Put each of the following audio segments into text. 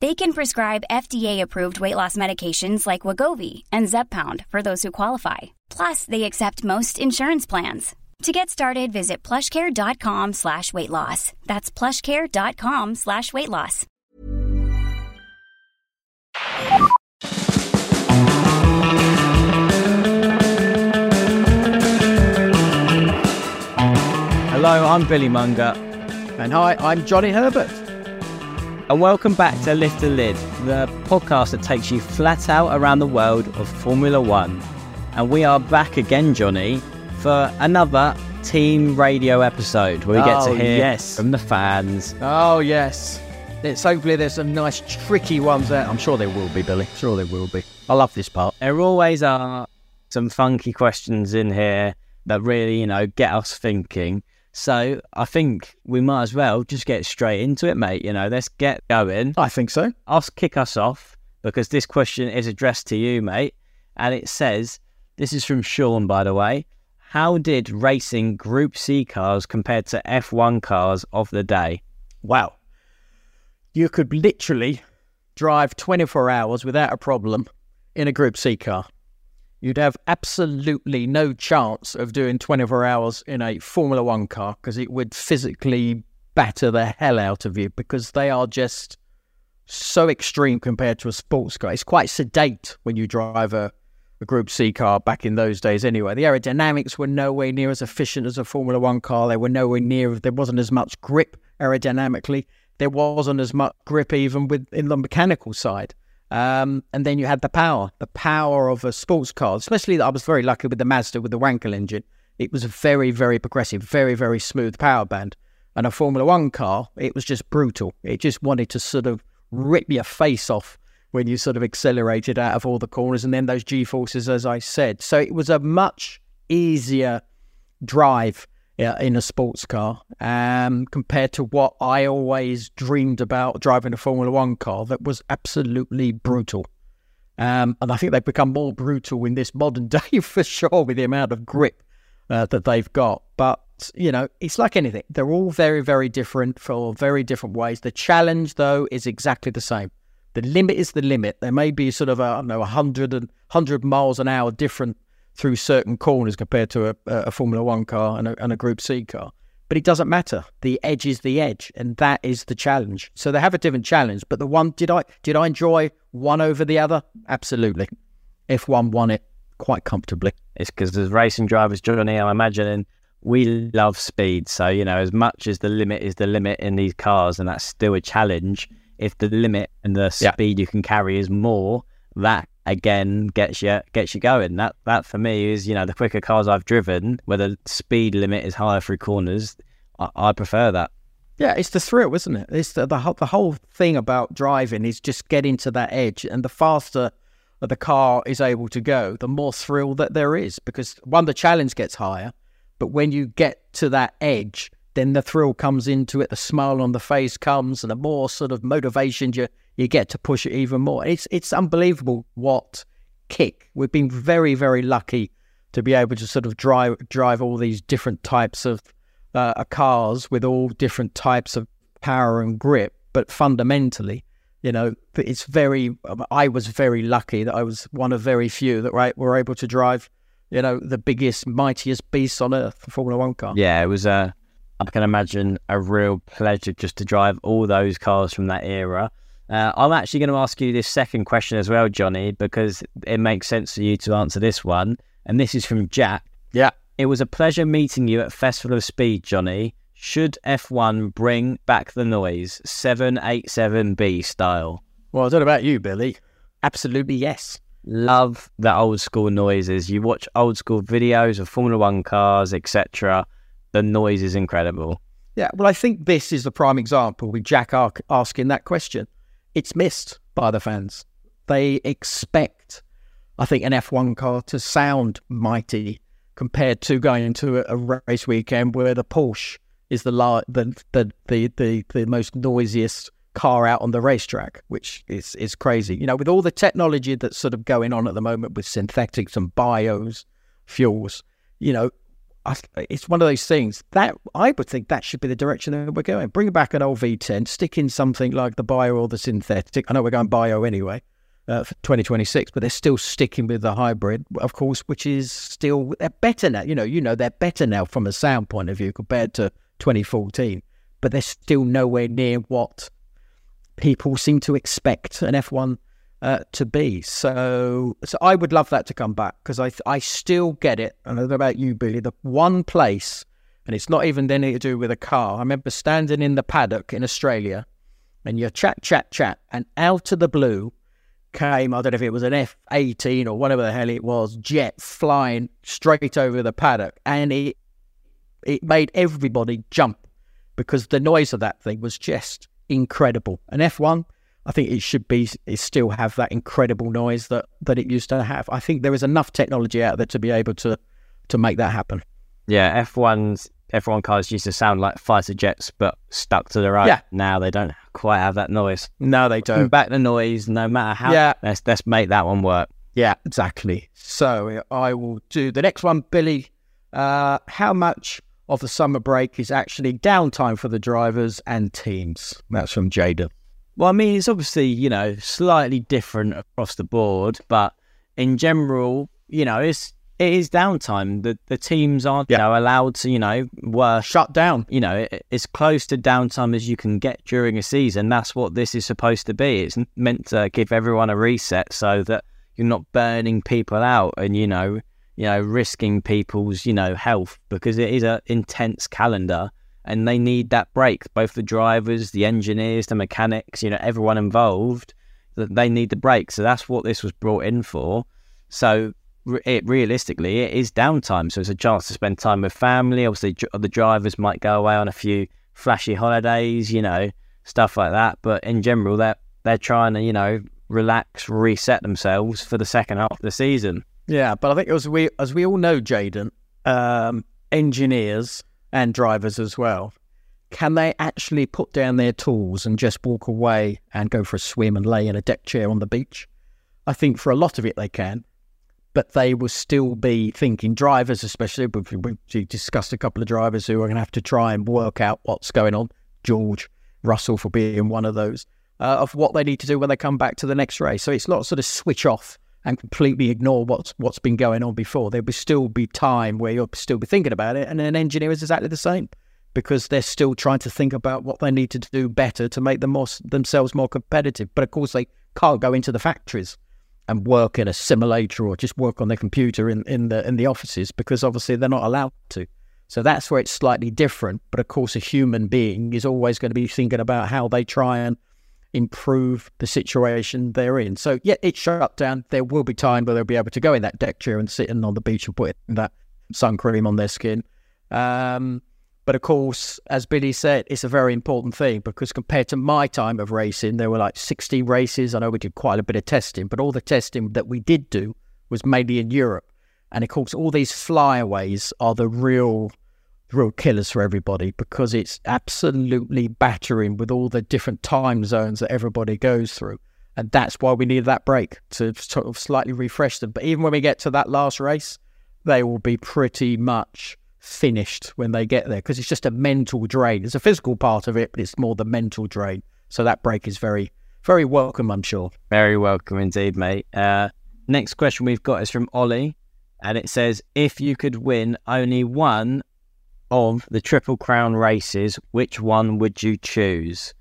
They can prescribe FDA-approved weight loss medications like Wegovy and Zepbound for those who qualify. Plus, they accept most insurance plans. To get started, visit plushcare.com slash weight loss. That's plushcare.com slash weight loss. Hello, I'm Billy Monger. And hi, I'm Johnny Herbert. And welcome back to Lift the Lid, the podcast that takes you flat out around the world of Formula One. And we are back again, Johnny, for another team radio episode where we get Oh, to hear yes. from the fans. Oh, yes. It's hopefully there's some nice tricky ones there. I'm sure there will be, Billy. Sure there will be. I love this part. There always are some funky questions in here that really, you know, get us thinking. So I think we might as well just get straight into it, mate. You know, let's get going. I think so. I'll kick us off because this question is addressed to you, mate. And it says, this is from Sean, by the way. How did racing Group C cars compared to F1 cars of the day? Wow. You could literally drive 24 hours without a problem in a Group C car. You'd have absolutely no chance of doing 24 hours in a Formula One car because it would physically batter the hell out of you because they are just so extreme compared to a sports car. It's quite sedate when you drive a, a Group C car back in those days anyway. The aerodynamics were nowhere near as efficient as a Formula One car. They were nowhere near, there wasn't as much grip aerodynamically. There wasn't as much grip even with in the mechanical side. Um, and then you had the power, the power of a sports car. Especially, I was very lucky with the Mazda with the Wankel engine. It was a very, very progressive, very, very smooth power band. And a Formula One car, it was just brutal. It just wanted to sort of rip your face off when you sort of accelerated out of all the corners, and then those G forces, as I said. So it was a much easier drive yeah, in a sports car um, compared to what I always dreamed about driving a Formula One car that was absolutely brutal. Um, and I think they've become more brutal in this modern day for sure with the amount of grip uh, that they've got. But, you know, it's like anything. They're all very, very different for very different ways. The challenge, though, is exactly the same. The limit is the limit. There may be sort of, a, I don't know, 100, and, 100 miles an hour different through certain corners compared to a, a Formula One car and a, and a Group C car. But it doesn't matter. The edge is the edge, and that is the challenge. So they have a different challenge. But the one did I did I enjoy one over the other? Absolutely. F1 won it quite comfortably. It's because as racing drivers, Johnny, I'm imagining we love speed. So, you know, as much as the limit is the limit in these cars, and that's still a challenge, if the limit and the Yeah. speed you can carry is more, that again gets you gets you going. That that for me is, you know, the quicker cars I've driven, where the speed limit is higher through corners, I, I prefer that. Yeah, it's the thrill, isn't it? It's the, the whole- the whole thing about driving is just getting to that edge, and the faster the car is able to go, the more thrill that there is. Because one, the challenge gets higher, but when you get to that edge, then the thrill comes into it. The smile on the face comes, and the more sort of motivation you you get to push it even more. It's it's unbelievable what kick. We've been very, very lucky to be able to sort of drive drive all these different types of uh, uh cars with all different types of power and grip. But fundamentally, you know, it's very. Um, I was very lucky that I was one of very few that right were able to drive, you know, the biggest, mightiest beast on earth, Formula One car. Yeah, it was a. I can imagine a real pleasure just to drive all those cars from that era. Uh, I'm actually going to ask you this second question as well, Johnny, because it makes sense for you to answer this one. And this is from Jack. Yeah. It was a pleasure meeting you at Festival of Speed, Johnny. Should F1 bring back the noise, 787B style? Well, I don't know about you, Billy. Absolutely yes. Love the old school noises. You watch old school videos of Formula One cars, etc. The noise is incredible. Yeah, well, I think this is the prime example with Jack asking that question. It's missed by the fans. They expect, I think, an F1 car to sound mighty compared to going into a, race weekend where the Porsche is the, la- the, the, the, the, the most noisiest car out on the racetrack, which is, is crazy. You know, with all the technology that's sort of going on at the moment with synthetics and bios fuels, you know, It's one of those things that I would think that should be the direction that we're going. Bring back an old V10, stick in something like the bio or the synthetic. I know we're going bio anyway uh, for 2026, but they're still sticking with the hybrid, of course, which is still they're better now. You know, you know they're better now from a sound point of view compared to 2014, but they're still nowhere near what people seem to expect an F1 uh, to be. So, so I would love that to come back because I I still get it. And I don't know about you, Billy. The one place, and it's not even anything to do with a car. I remember standing in the paddock in Australia, and you chat, chat, chat, and out of the blue came I don't know if it was an F eighteen or whatever the hell it was, jet flying straight over the paddock, and it it made everybody jump because the noise of that thing was just incredible. An F one I think it should be it still have that incredible noise that that it used to have. I think there is enough technology out there to be able to to make that happen. Yeah, F ones F one cars used to sound like fighter jets, but stuck to the right. Yeah. Now they don't quite have that noise. No, they don't. Back the noise, no matter how. Yeah. Let's let's make that one work. Yeah, exactly. So I will do the next one, Billy. Uh, how much of the summer break is actually downtime for the drivers and teams? That's from Jada. Well, I mean, it's obviously, you know, slightly different across the board, but in general, you know, it's it is downtime. The the teams aren't, Yeah. you know, allowed to, you know, work. Shut down. You know, it, it's close to downtime as you can get during a season. That's what this is supposed to be. It's meant to give everyone a reset so that you're not burning people out and you know, you know, risking people's, you know, health because it is a intense calendar and they need that break. Both the drivers, the engineers, the mechanics, you know, everyone involved, that they need the break. So that's what this was brought in for. So it realistically, it is downtime. So it's a chance to spend time with family. Obviously, the drivers might go away on a few flashy holidays, you know, stuff like that. But in general, they're they're trying to, you know, relax, reset themselves for the second half of the season. Yeah, but I think as we as we all know, Jaden, um, engineers and drivers as well, can they actually put down their tools and just walk away and go for a swim and lay in a deck chair on the beach? I think for a lot of it they can, but they will still be thinking. Drivers, especially, we discussed a couple of drivers who are going to have to try and work out what's going on. George Russell for being one of those uh, of what they need to do when they come back to the next race. So it's not sort of switch off and completely ignore what's what's been going on before. There will still be time where you'll still be thinking about it, and an engineer is exactly the same because they're still trying to think about what they need to do better to make them more, themselves more competitive. But of course, they can't go into the factories and work in a simulator or just work on their computer in, in the in the offices because obviously they're not allowed to. So that's where it's slightly different. But of course, a human being is always going to be thinking about how they try and improve the situation they're in. So yeah, it's shut down. There will be time where they'll be able to go in that deck chair and sitting on the beach and put that sun cream on their skin. Um, but of course, as Billy said, it's a very important thing because compared to my time of racing, there were like 60 races. I know we did quite a bit of testing, but all the testing that we did do was mainly in Europe. And of course, all these flyaways are the real, real killers for everybody because it's absolutely battering with all the different time zones that everybody goes through. And that's why we needed that break to sort of slightly refresh them. But even when we get to that last race, they will be pretty much finished when they get there because it's just a mental drain. It's a physical part of it, but it's more the mental drain. So that break is very, very welcome, I'm sure. Very welcome indeed, mate. Uh, next question we've got is from Ollie, and it says, "If you could win only one of the Triple Crown races, which one would you choose?"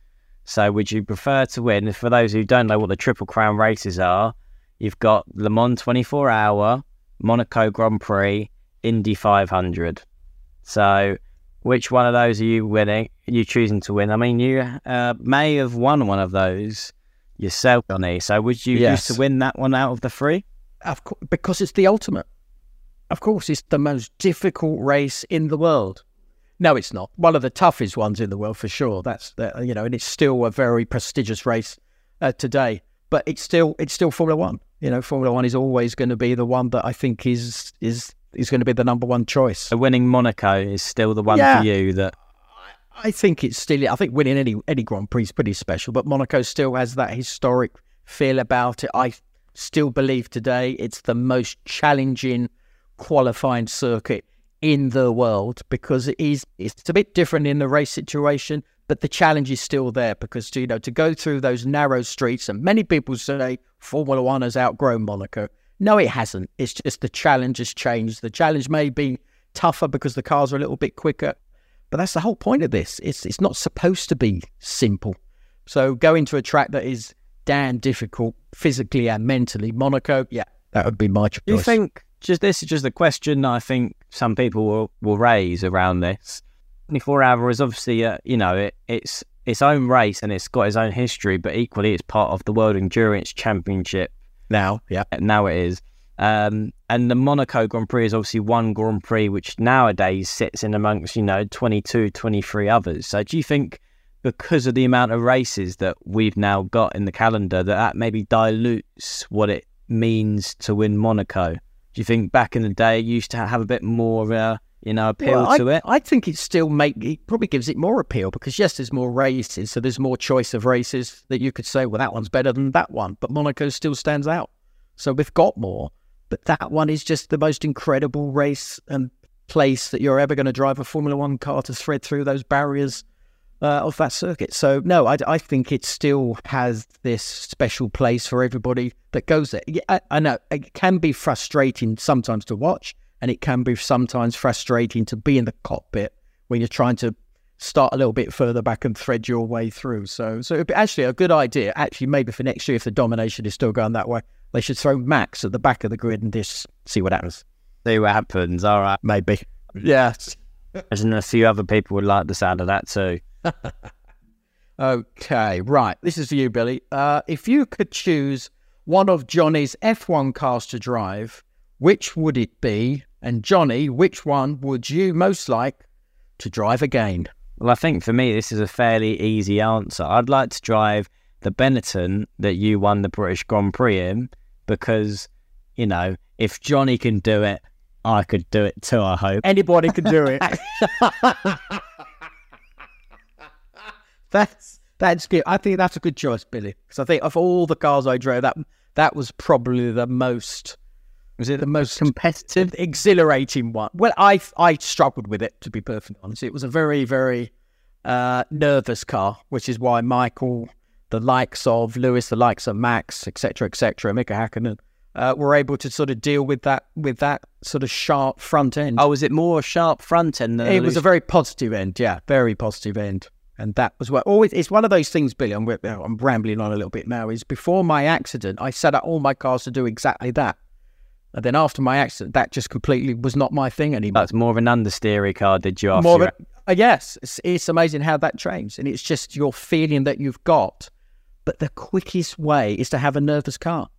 So, would you prefer to win? For those who don't know what the Triple Crown races are, you've got Le Mans 24 Hour, Monaco Grand Prix, Indy 500. So, which one of those are you winning? Are you choosing to win? I mean, you uh, may have won one of those yourself, Johnny. So, would you Yes. choose to win that one out of the three? Of course, because it's the ultimate. Of course, it's the most difficult race in the world. No, it's not. One of the toughest ones in the world for sure. That's the, you know, and it's still a very prestigious race uh, today. But it's still it's still Formula One. You know, Formula One is always going to be the one that I think is is is going to be the number one choice. So, winning Monaco is still the one Yeah. for you that I think it's still. I think winning any any Grand Prix is pretty special, but Monaco still has that historic feel about it. I still believe today it's the most challenging qualifying circuit in the world because it is. It's a bit different in the race situation, but the challenge is still there because you know to go through those narrow streets, and many people say Formula One has outgrown Monaco. No, it hasn't. It's just the challenge has changed. The challenge may be tougher because the cars are a little bit quicker. But that's the whole point of this. It's it's not supposed to be simple. So going to a track that is damn difficult physically and mentally, Monaco, yeah, that would be my choice. Do you think just this is just a question I think some people will, will raise around this. 24 hour is obviously uh, you know it, it's its own race and it's got its own history, but equally it's part of the World Endurance Championship. now? Yeah, Now it is. Um, and the Monaco Grand Prix is obviously one Grand Prix which nowadays sits in amongst, you know, 22, 23 others. So do you think because of the amount of races that we've now got in the calendar that that maybe dilutes what it means to win Monaco? Do you think back in the day it used to have a bit more, uh, you know, appeal Well, I, to it? I think it still make it probably gives it more appeal because yes, there's more races, so there's more choice of races that you could say, well, that one's better than that one, but Monaco still stands out. So we've got more, but that one is just the most incredible race and place that you're ever going to drive a Formula One car to thread through those barriers uh, of that circuit. So no, I, I think it still has this special place for everybody that goes there. Yeah, I, I know it can be frustrating sometimes to watch, and it can be sometimes frustrating to be in the cockpit when you're trying to start a little bit further back and thread your way through. So, so it'd be actually a good idea. Actually, maybe for next year, if the domination is still going that way, they should throw Max at the back of the grid and just see what happens. See what happens. All right. Maybe. Yes. And a few other people would like the sound of that too. Okay, right. This is for you, Billy. Uh, if you could choose one of Johnny's F1 cars to drive, which would it be? And Johnny, which one would you most like to drive again? Well, I think for me, this is a fairly easy answer. I'd like to drive the Benetton that you won the British Grand Prix in because, you know, if Johnny can do it, I could do it too, I hope. Anybody can do it. that's that's good. I think that's a good choice, Billy. Because I think of all the cars I drove, that that was probably the most Was it the most competitive, exhilarating one. Well, I I struggled with it to be perfectly honest. It was a very very uh, nervous car, which is why Michael, the likes of Lewis, the likes of Max, etc., etc., Mika Hakkinen, uh, were able to sort of deal with that with that sort of sharp front end. Oh, was it more a sharp front end than it was a very positive end, yeah, very positive end. And that was what always it's one of those things, Billy. I'm, I'm rambling on a little bit now. Is before my accident, I set up all my cars to do exactly that. And then after my accident, that just completely was not my thing anymore. That's more of an understeery car, did you? After More your- a- uh, yes, it's, it's amazing how that changed, and it's just your feeling that you've got. But the quickest way is to have a nervous car.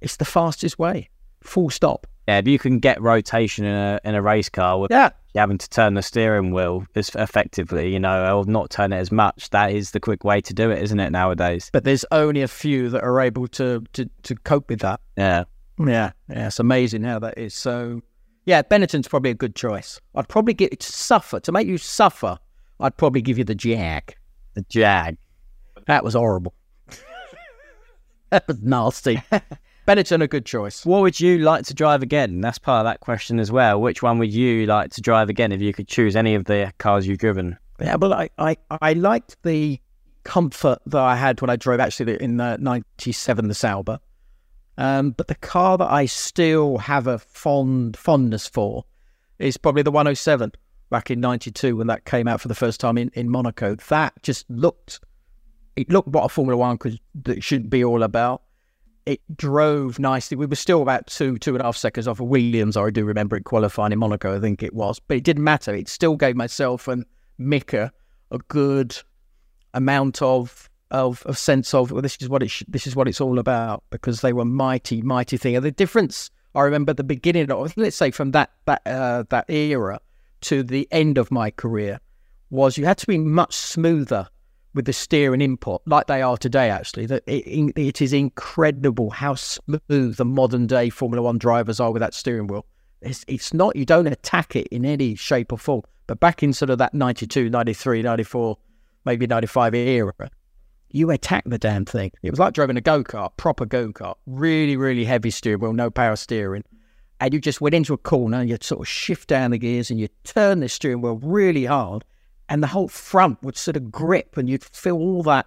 It's the fastest way. Full stop. Yeah, if you can get rotation in a in a race car with Yeah, having to turn the steering wheel as effectively, you know, or not turn it as much, that is the quick way to do it, isn't it, nowadays? but there's only a few that are able to to, to cope with that. Yeah. Yeah, yeah, it's amazing how that is. So, yeah, Benetton's probably a good choice. I'd probably get it to suffer to make you suffer. I'd probably give you the Jag. The Jag. That was horrible. that was nasty. Benetton, a good choice. What would you like to drive again? That's part of that question as well. Which one would you like to drive again if you could choose any of the cars you've driven? Yeah, but I, I, I liked the comfort that I had when I drove actually in the 97, the Sauber. Um, but the car that I still have a fond fondness for is probably the 107 back in 92 when that came out for the first time in, in Monaco. That just looked, it looked what a Formula One could, that should be all about it drove nicely. We were still about two, two and a half seconds off of Williams. I do remember it qualifying in Monaco, I think it was, but it didn't matter. It still gave myself and Mika a good amount of of, sense of well, this is what it sh- this is what it's all about because they were mighty, mighty thing. And the difference I remember at the beginning of let's say from that that uh, that era to the end of my career was you had to be much smoother with the steering input, like they are today, actually, that it, it is incredible how smooth the modern day Formula One drivers are with that steering wheel. It's, it's not, you don't attack it in any shape or form. But back in sort of that 92, 93, 94, maybe 95 era, you attack the damn thing. It was like driving a go kart, proper go kart, really, really heavy steering wheel, no power steering. And you just went into a corner and you sort of shift down the gears and you turn the steering wheel really hard and the whole front would sort of grip and you'd feel all that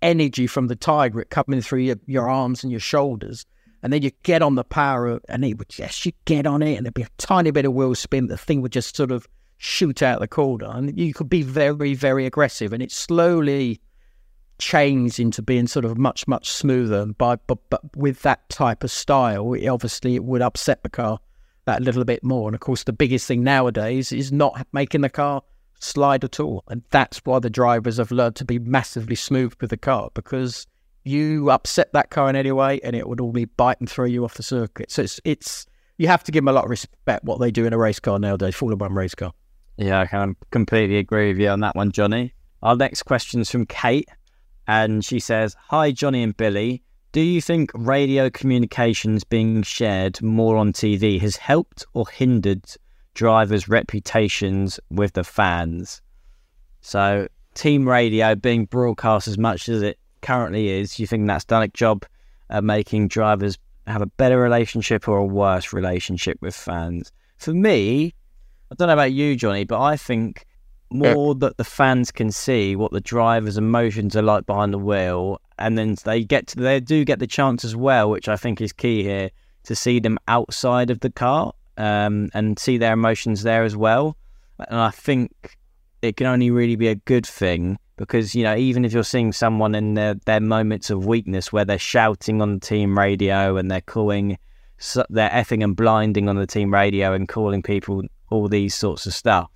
energy from the grip coming through your, your arms and your shoulders. And then you get on the power and it would just, you get on it and there'd be a tiny bit of wheel spin. The thing would just sort of shoot out the corner and you could be very, very aggressive. And it slowly changed into being sort of much, much smoother. By, but, but with that type of style, it, obviously it would upset the car that little bit more. And of course, the biggest thing nowadays is not making the car slide at all. And that's why the drivers have learned to be massively smooth with the car because you upset that car in any way and it would all be bite and throw you off the circuit. So it's, it's you have to give them a lot of respect what they do in a race car nowadays, Formula One race car. Yeah, I can completely agree with you on that one, Johnny. Our next question is from Kate, and she says, Hi, Johnny and Billy. Do you think radio communications being shared more on TV has helped or hindered drivers' reputations with the fans. So, team radio being broadcast as much as it currently is, you think that's done a job at making drivers have a better relationship or a worse relationship with fans? For me, I don't know about you, Johnny, but I think more that the fans can see what the driver's emotions are like behind the wheel, and then they get to they do get the chance as well, which I think is key here, to see them outside of the car um, and see their emotions there as well. And I think it can only really be a good thing because you know even if you're seeing someone in their, their moments of weakness where they're shouting on the team radio and they're calling they're effing and blinding on the team radio and calling people all these sorts of stuff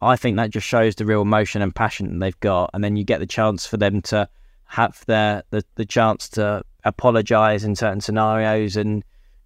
i think that just shows the real emotion and passion they've got and then you get the chance for them to have their the, the chance to apologize in certain scenarios and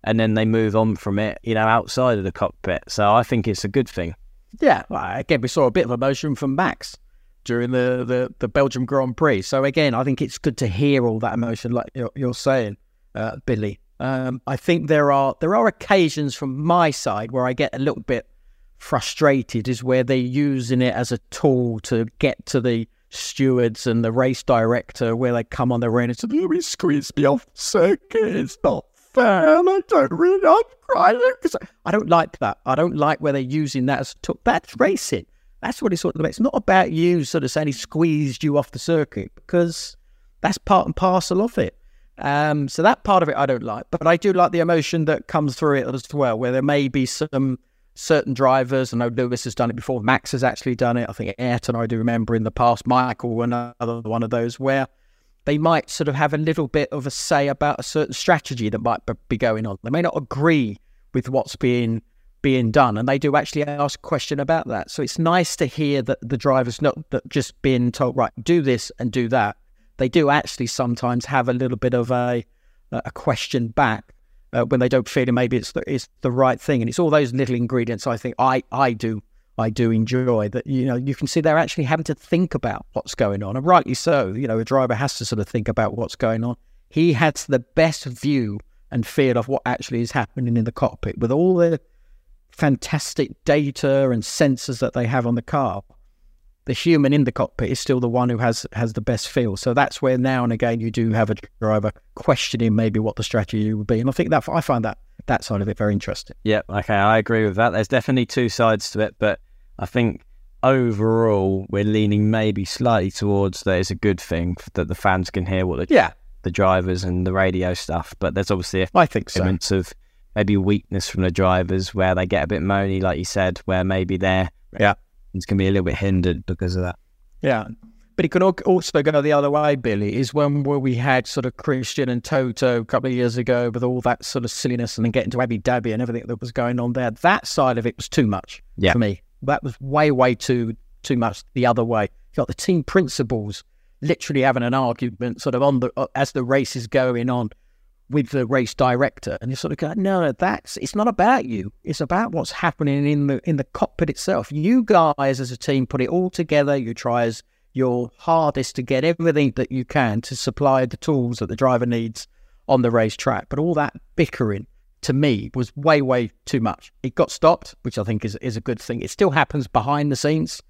and then they move on from it, you know, outside of the cockpit. So I think it's a good thing. Yeah, well, again, we saw a bit of emotion from Max during the, the, the Belgium Grand Prix. So again, I think it's good to hear all that emotion, like you're, you're saying, uh, Billy. Um, I think there are there are occasions from my side where I get a little bit frustrated, is where they're using it as a tool to get to the stewards and the race director, where they come on the rain and say, "Let me squeeze me off circuit. It's not fan. I don't really, I'm crying because I don't like that. I don't like where they're using that as a took. That's racing. That's what it's all about. It's not about you sort of saying he squeezed you off the circuit because that's part and parcel of it. Um, so that part of it I don't like, but I do like the emotion that comes through it as well, where there may be some certain drivers. And I know Lewis has done it before. Max has actually done it. I think Ayrton, I do remember in the past. Michael, another one of those where they might sort of have a little bit of a say about a certain strategy that might be going on. They may not agree with what's being being done, and they do actually ask a question about that. So it's nice to hear that the drivers not just being told right, do this and do that. They do actually sometimes have a little bit of a a question back uh, when they don't feel maybe it's the, it's the right thing, and it's all those little ingredients. I think I I do I do enjoy that. You know, you can see they're actually having to think about what's going on, and rightly so. You know, a driver has to sort of think about what's going on. He has the best view and feel of what actually is happening in the cockpit with all the fantastic data and sensors that they have on the car. the human in the cockpit is still the one who has has the best feel. So that's where now and again you do have a driver questioning maybe what the strategy would be, and I think that I find that that side of it very interesting. Yeah, okay, I agree with that. There's definitely two sides to it, but I think overall we're leaning maybe slightly towards that it's a good thing that the fans can hear what the Yeah, the drivers and the radio stuff. But there's obviously a I think so. elements of maybe weakness from the drivers where they get a bit moany, like you said, where maybe their Yeah. it's going to be a little bit hindered because of that. Yeah. But it can al- also go the other way, Billy, is when where we had sort of Christian and Toto a couple of years ago with all that sort of silliness and then getting to Abu Dhabi and everything that was going on there. That side of it was too much Yeah. for me. That was way, way too too much the other way. You got the team principals literally having an argument sort of on the uh, as the race is going on with the race director, and you sort of go, no, no, that's it's not about you. It's about what's happening in the in the cockpit itself. You guys as a team put it all together. You try as your hardest to get everything that you can to supply the tools that the driver needs on the racetrack. But all that bickering to me was way, way too much. It got stopped, which I think is is a good thing. It still happens behind the scenes.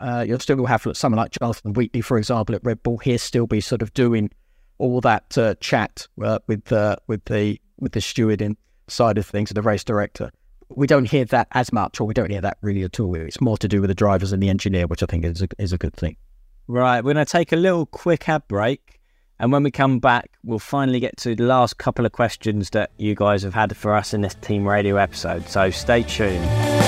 Uh, you'll still have someone like Jonathan Wheatley, for example, at Red Bull. He'll still be sort of doing all that uh, chat uh, with with the with the stewarding side of things, the race director. We don't hear that as much, or we don't hear that really at all. It's more to do with the drivers and the engineer, which I think is a, is a good thing. Right, we're going to take a little quick ad break. And when we come back, we'll finally get to the last couple of questions that you guys have had for us in this Team Radio episode. So stay tuned.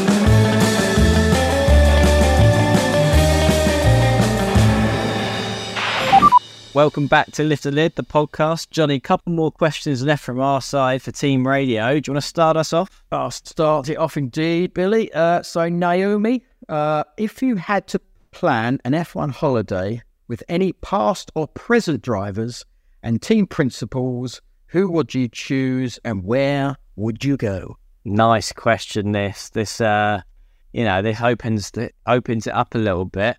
Welcome back to Lift the Lid, the podcast. Johnny, a couple more questions left from our side for Team Radio. Do you want to start us off? I'll start it off indeed, Billy. Uh, so, Naomi, uh, if you had to plan an F1 holiday with any past or present drivers and team principals, who would you choose and where would you go? Nice question. This, this, uh, you know, this opens the, opens it up a little bit.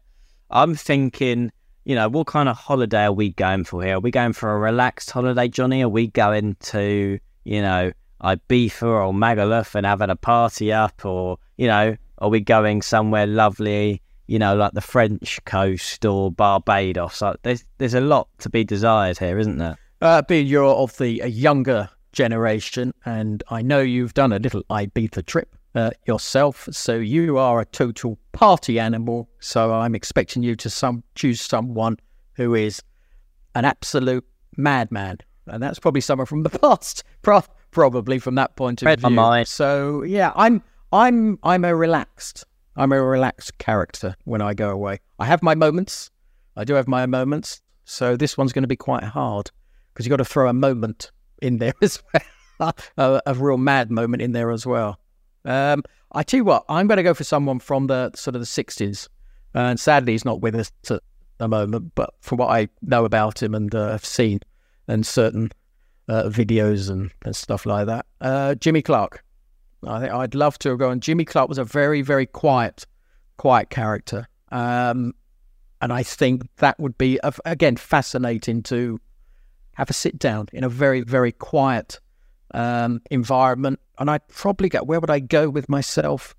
I'm thinking, you know, what kind of holiday are we going for here? Are we going for a relaxed holiday, Johnny? Are we going to, you know, Ibiza or Magaluf and having a party up, or you know, are we going somewhere lovely, you know, like the French coast or Barbados? Like, there's there's a lot to be desired here, isn't there? Uh, being you're of the a younger generation, and I know you've done a little Ibiza trip uh, yourself, so you are a total party animal. So I'm expecting you to some choose someone who is an absolute madman, and that's probably someone from the past, pro- probably from that point of Read my view. mind. So yeah, I'm I'm I'm a relaxed I'm a relaxed character when I go away. I have my moments. I do have my moments. So this one's going to be quite hard because you've got to throw a moment in there as well, a, a real mad moment in there as well. Um, I tell you what, I'm going to go for someone from the sort of the 60s. And sadly, he's not with us at the moment, but from what I know about him and uh, have seen and certain uh, videos and, and stuff like that, uh, Jimmy Clark. I think I'd love to go. And Jimmy Clark was a very, very quiet, quiet character. Um, and I think that would be, again, fascinating to have a sit down in a very, very quiet um, environment. And I'd probably go, where would I go with myself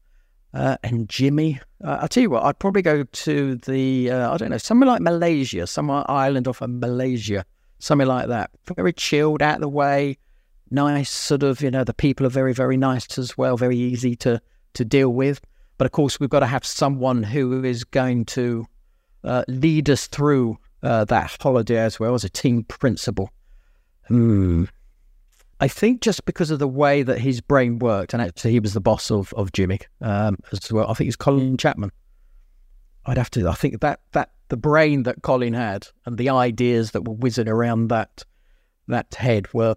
uh, and Jimmy? Uh, I'll tell you what, I'd probably go to the, uh, I don't know, somewhere like Malaysia, some island off of Malaysia. something like that. Very chilled, out of the way, nice. Sort of, you know, the people are very, very nice as well. Very easy to to deal with. But of course, we've got to have someone who is going to uh, lead us through uh, that holiday as well as a team principal. Hmm. I think just because of the way that his brain worked, and actually he was the boss of of Jimmy um, as well. I think it's Colin Chapman. I'd have to. I think that that the brain that Colin had and the ideas that were whizzing around that that head were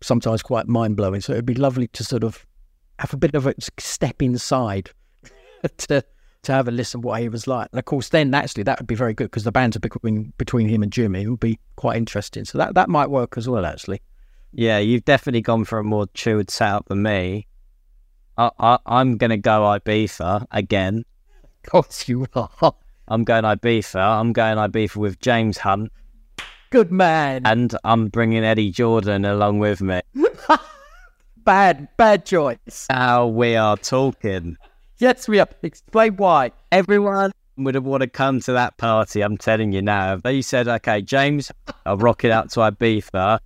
sometimes quite mind blowing. So it'd be lovely to sort of have a bit of a step inside to to have a listen what he was like. And of course, then actually that would be very good because the banter between between him and Jimmy would be quite interesting. So that that might work as well, actually. Yeah, you've definitely gone for a more chilled setup than me. I, I I'm gonna go Ibiza again. Of course you are. I'm going Ibiza. I'm going Ibiza with James Hunt, Good man. and I'm bringing Eddie Jordan along with me. bad bad choice. Now we are talking. Yes, we are. Explain why. Everyone would have want to come to that party. I'm telling you now. If they said, "Okay, James, I'll rock it out to Ibiza,"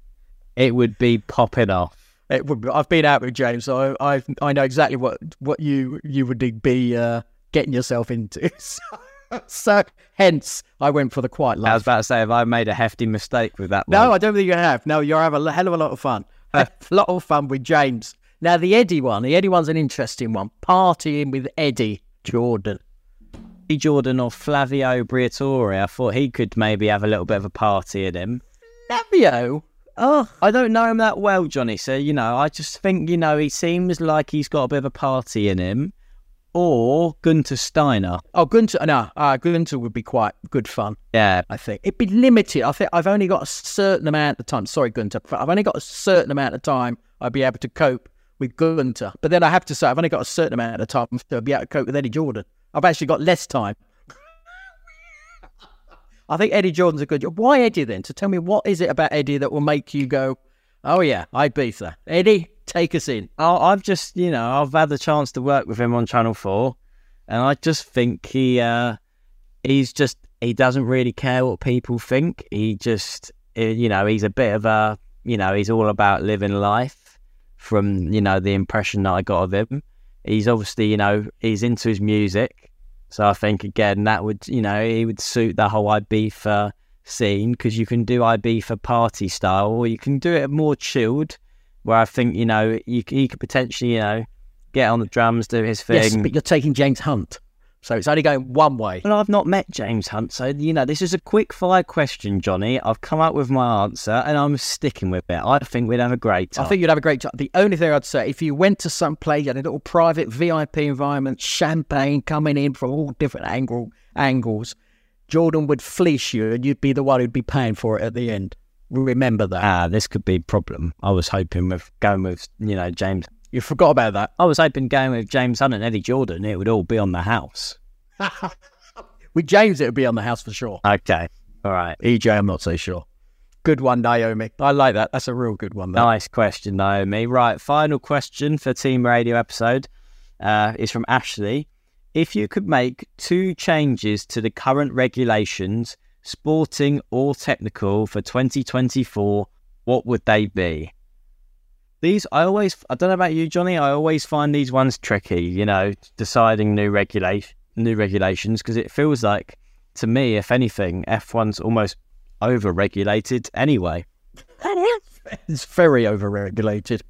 it would be popping off. It would be, I've been out with James, so I I I know exactly what what you you would be uh, getting yourself into. So, so hence I went for the quiet life. I was about to say, have I made a hefty mistake with that? No, one? I don't think you have. No, you're having a hell of a lot of fun. a lot of fun with James. Now the Eddie one, the Eddie one's an interesting one. Partying with Eddie Jordan. Eddie Jordan or Flavio Briatore. I thought he could maybe have a little bit of a party in him. Fabio. Oh, I don't know him that well, Johnny. So you know, I just think you know he seems like he's got a bit of a party in him. Or Gunter Steiner. oh, Gunter. No, uh, Gunter would be quite good fun. Yeah, I think it'd be limited. I think I've only got a certain amount of time. Sorry, Gunter, but I've only got a certain amount of time. I'd be able to cope with Gunter, but then I have to say I've only got a certain amount of time to be able to cope with Eddie Jordan. I've actually got less time. I think Eddie Jordan's a good. Why Eddie then? So tell me what is it about Eddie that will make you go, "Oh yeah, Ibiza." Eddie, take us in. I, I've just you know I've had the chance to work with him on Channel Four, and I just think he uh, he's just he doesn't really care what people think. He just eh, you know he's a bit of a you know he's all about living life. From you know the impression that I got of him, he's obviously you know he's into his music. So I think again that would you know it would suit the whole Ibiza scene because you can do Ibiza party style or you can do it more chilled where I think you know you he could potentially you know get on the drums do his thing. Yes, but you're taking James Hunt, so it's only going one way. Well, I've not met James Hunt, so you know this is a quick fire question, Johnny. I've come up with my answer and I'm sticking with it. I think we'd have a great time. I think you'd have a great time. The only thing I'd say, if you went to some place, you had a little private VIP environment, champagne coming in from all different angle, angles, Jordan would fleece you and you'd be the one who'd be paying for it at the end. Remember that. ah, this could be a problem. I was hoping with going with you know James. You forgot about that. I was hoping going with James Hunt and Eddie Jordan, it would all be on the house. With James, it would be on the house for sure. Okay, all right. EJ, I'm not so sure. Good one, Naomi. I like that. That's a real good one. That. Nice question, Naomi. Right, final question for Team Radio episode uh, is from Ashley. If you could make two changes to the current regulations, sporting or technical, for 2024, what would they be? These, I always, I don't know about you, Johnny. I always find these ones tricky. You know, deciding new regulation, new regulations, because it feels like, to me, if anything, F1's almost over-regulated anyway. It's very overregulated,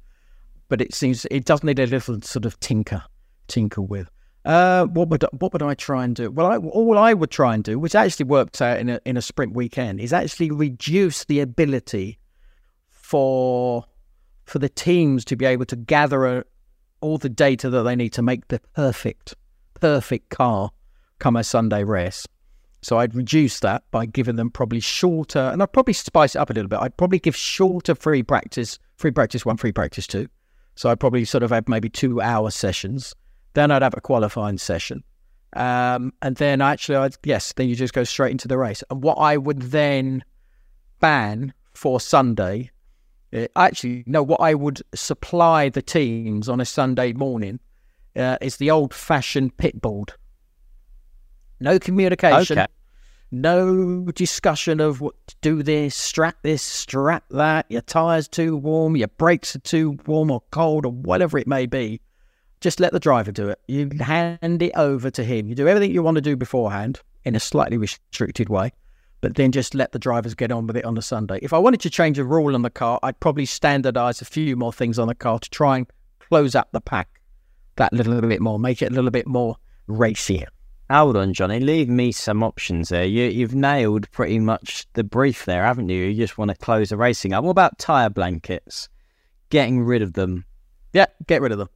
but it seems it does need a little sort of tinker, tinker with. Uh, what would what would I try and do? Well, I, all I would try and do, which actually worked out in a in a sprint weekend, is actually reduce the ability for for the teams to be able to gather a, all the data that they need to make the perfect perfect car come a Sunday race. So I'd reduce that by giving them probably shorter, and I'd probably spice it up a little bit. I'd probably give shorter free practice, free practice one, free practice two. So I'd probably sort of have maybe two hour sessions. Then I'd have a qualifying session. Um, and then actually, I'd, yes, then you just go straight into the race. And what I would then ban for Sunday, uh, actually, no, what I would supply the teams on a Sunday morning uh, is the old fashioned pit board. No communication. Okay. No discussion of what to do this, strap this, strap that, your tyres too warm, your brakes are too warm or cold or whatever it may be. Just let the driver do it. You hand it over to him. You do everything you want to do beforehand in a slightly restricted way, but then just let the drivers get on with it on the Sunday. If I wanted to change a rule on the car, I'd probably standardise a few more things on the car to try and close up the pack that little, little bit more, make it a little bit more racier. Hold on, Johnny. Leave me some options there. You, you've nailed pretty much the brief there, haven't you? You just want to close the racing up. What about tyre blankets? Getting rid of them. Yeah, get rid of them.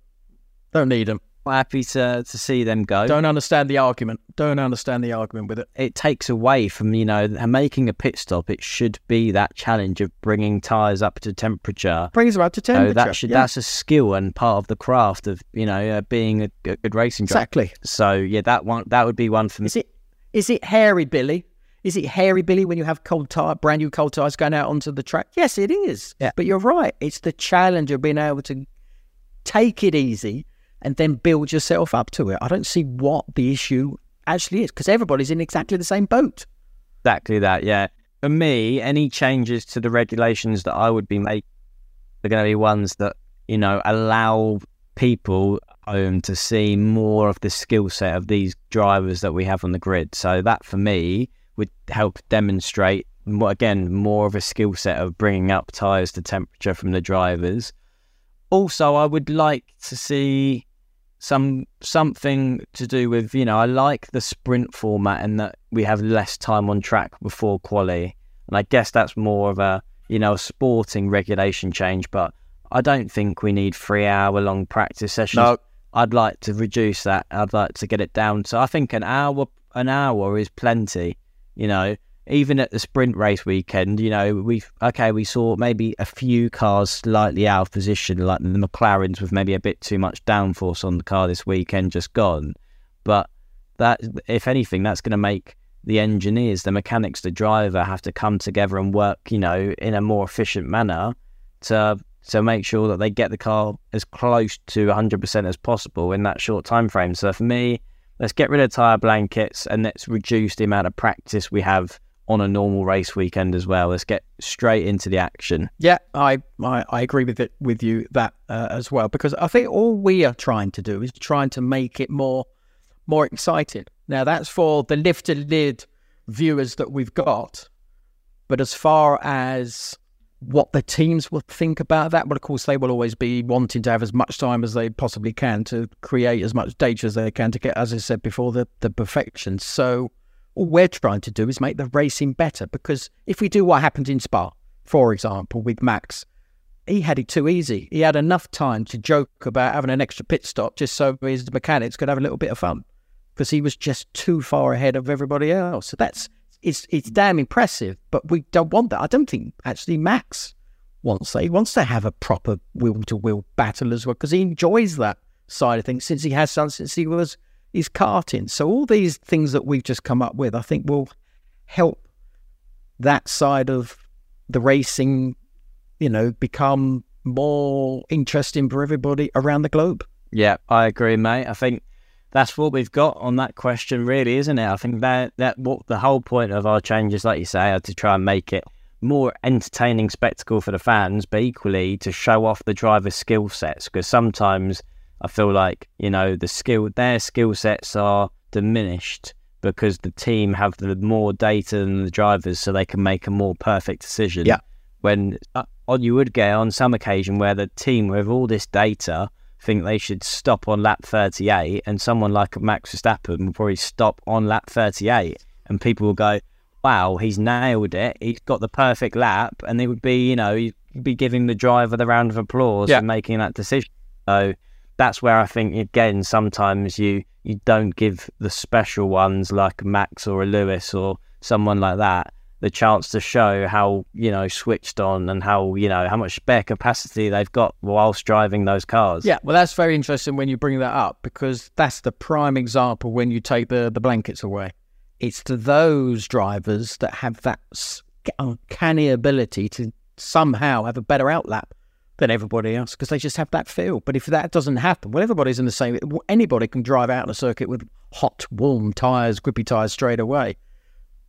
Don't need them. Happy to, to see them go. Don't understand the argument. Don't understand the argument with it. It takes away from, you know, making a pit stop. It should be that challenge of bringing tyres up to temperature. Brings them up to So temperature. that should, yeah. That's a skill and part of the craft of, you know, uh, being a, a good racing driver. exactly. So, yeah, that one that would be one for me. Is it is it hairy Billy? Is it hairy Billy when you have cold tire, brand new cold tires going out onto the track? Yes, it is. Yeah. But you're right. It's the challenge of being able to take it easy and then build yourself up to it. I don't see what the issue actually is because everybody's in exactly the same boat. Exactly that, yeah. For me, any changes to the regulations that I would be making are going to be ones that, you know, allow people home to see more of the skill set of these drivers that we have on the grid. So that for me would help demonstrate, again, more of a skill set of bringing up tyres to temperature from the drivers. Also, I would like to see some something to do with you know I like the sprint format and that we have less time on track before quali, and I guess that's more of a you know a sporting regulation change. But I don't think we need three hour long practice sessions. No. I'd like to reduce that. I'd like to get it down. So I think an hour an hour is plenty. You know, even at the sprint race weekend, you know, we've okay, we saw maybe a few cars slightly out of position, like the McLarens with maybe a bit too much downforce on the car this weekend, just gone. But that, if anything, that's going to make the engineers, the mechanics, the driver have to come together and work, you know, in a more efficient manner to to make sure that they get the car as close to 100% as possible in that short time frame. So for me, let's get rid of tire blankets and let's reduce the amount of practice we have on a normal race weekend as well. Let's get straight into the action. Yeah, I I, I agree with it with you that uh, as well because I think all we are trying to do is trying to make it more more exciting. Now that's for the Lift The Lid viewers that we've got, but as far as what the teams will think about that, well, of course they will always be wanting to have as much time as they possibly can to create as much data as they can to get, as I said before, the the perfection. So all we're trying to do is make the racing better because if we do what happened in Spa, for example, with Max, he had it too easy. He had enough time to joke about having an extra pit stop just so his mechanics could have a little bit of fun because he was just too far ahead of everybody else. So that's it's it's damn impressive, but we don't want that. I don't think actually Max wants that. He wants to have a proper wheel to wheel battle as well because he enjoys that side of things since he has done since he was his karting. So all these things that we've just come up with, I think will help that side of the racing, you know, become more interesting for everybody around the globe. Yeah, I agree, mate. I think that's what we've got on that question, really, isn't it? I think that that what the whole point of our changes, like you say, are to try and make it more entertaining spectacle for the fans, but equally to show off the driver's skill sets. Because sometimes I feel like you know the skill, their skill sets are diminished because the team have the more data than the drivers, so they can make a more perfect decision. Yeah. When uh, on you would get on some occasion where the team with all this data think they should stop on lap 38 and someone like Max Verstappen will probably stop on lap 38 and people will go wow he's nailed it he's got the perfect lap and they would be you know you'd be giving the driver the round of applause Yeah. for making that decision so that's where I think again sometimes you you don't give the special ones like Max or a Lewis or someone like that the chance to show how you know switched on and how you know how much spare capacity they've got whilst driving those cars. Yeah, well, that's very interesting when you bring that up because that's the prime example when you take the, the blankets away. It's to those drivers that have that uncanny ability to somehow have a better outlap than everybody else because they just have that feel. But if that doesn't happen, well, everybody's in the same. Anybody can drive out on a circuit with hot, warm tyres, grippy tyres straight away.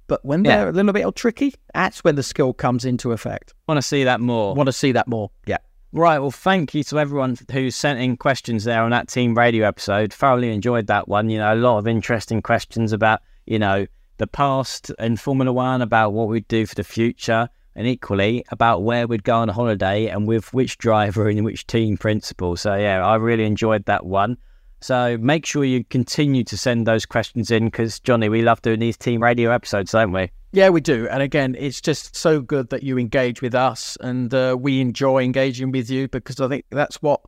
But when they're a little bit tricky, that's when the skill comes into effect. Want to see that more? Want to see that more? Yeah. Right. Well, thank you to everyone who sent in questions there on that team radio episode. Thoroughly enjoyed that one. You know, a lot of interesting questions about, you know, the past in Formula One, about what we'd do for the future, and equally about where we'd go on a holiday and with which driver and which team principal. So, yeah, I really enjoyed that one. So make sure you continue to send those questions in because, Johnny, we love doing these team radio episodes, don't we? Yeah, we do. And again, it's just so good that you engage with us and uh, we enjoy engaging with you because I think that's what,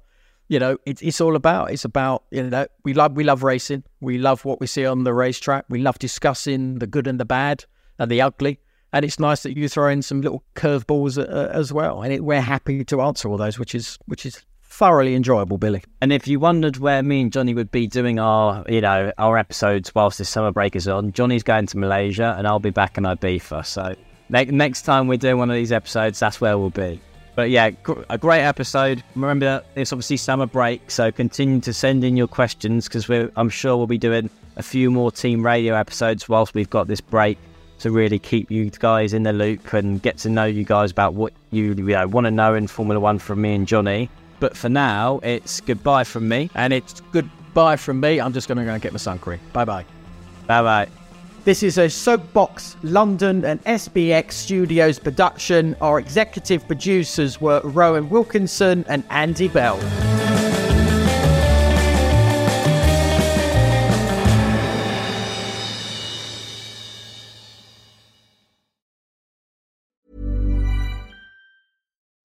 you know, it, it's all about. It's about, you know, we love, we love racing. We love what we see on the racetrack. We love discussing the good and the bad and the ugly. And it's nice that you throw in some little curveballs uh, as well. And it, we're happy to answer all those, which is, which is thoroughly enjoyable, Billy. And if you wondered where me and Johnny would be doing our, you know, our episodes whilst this summer break is on, Johnny's going to Malaysia and I'll be back in Ibiza. So ne- next time we're doing one of these episodes, that's where we'll be. But yeah, gr- a great episode. Remember, it's obviously summer break, so continue to send in your questions because I'm sure we'll be doing a few more team radio episodes whilst we've got this break to really keep you guys in the loop and get to know you guys about what you, you know, want to know in Formula One from me and Johnny. But for now, it's goodbye from me. And it's goodbye from me. I'm just going to go and get my sun cream. Bye bye. Bye bye. This is a Soapbox London and SBX Studios production. Our executive producers were Rowan Wilkinson and Andy Bell.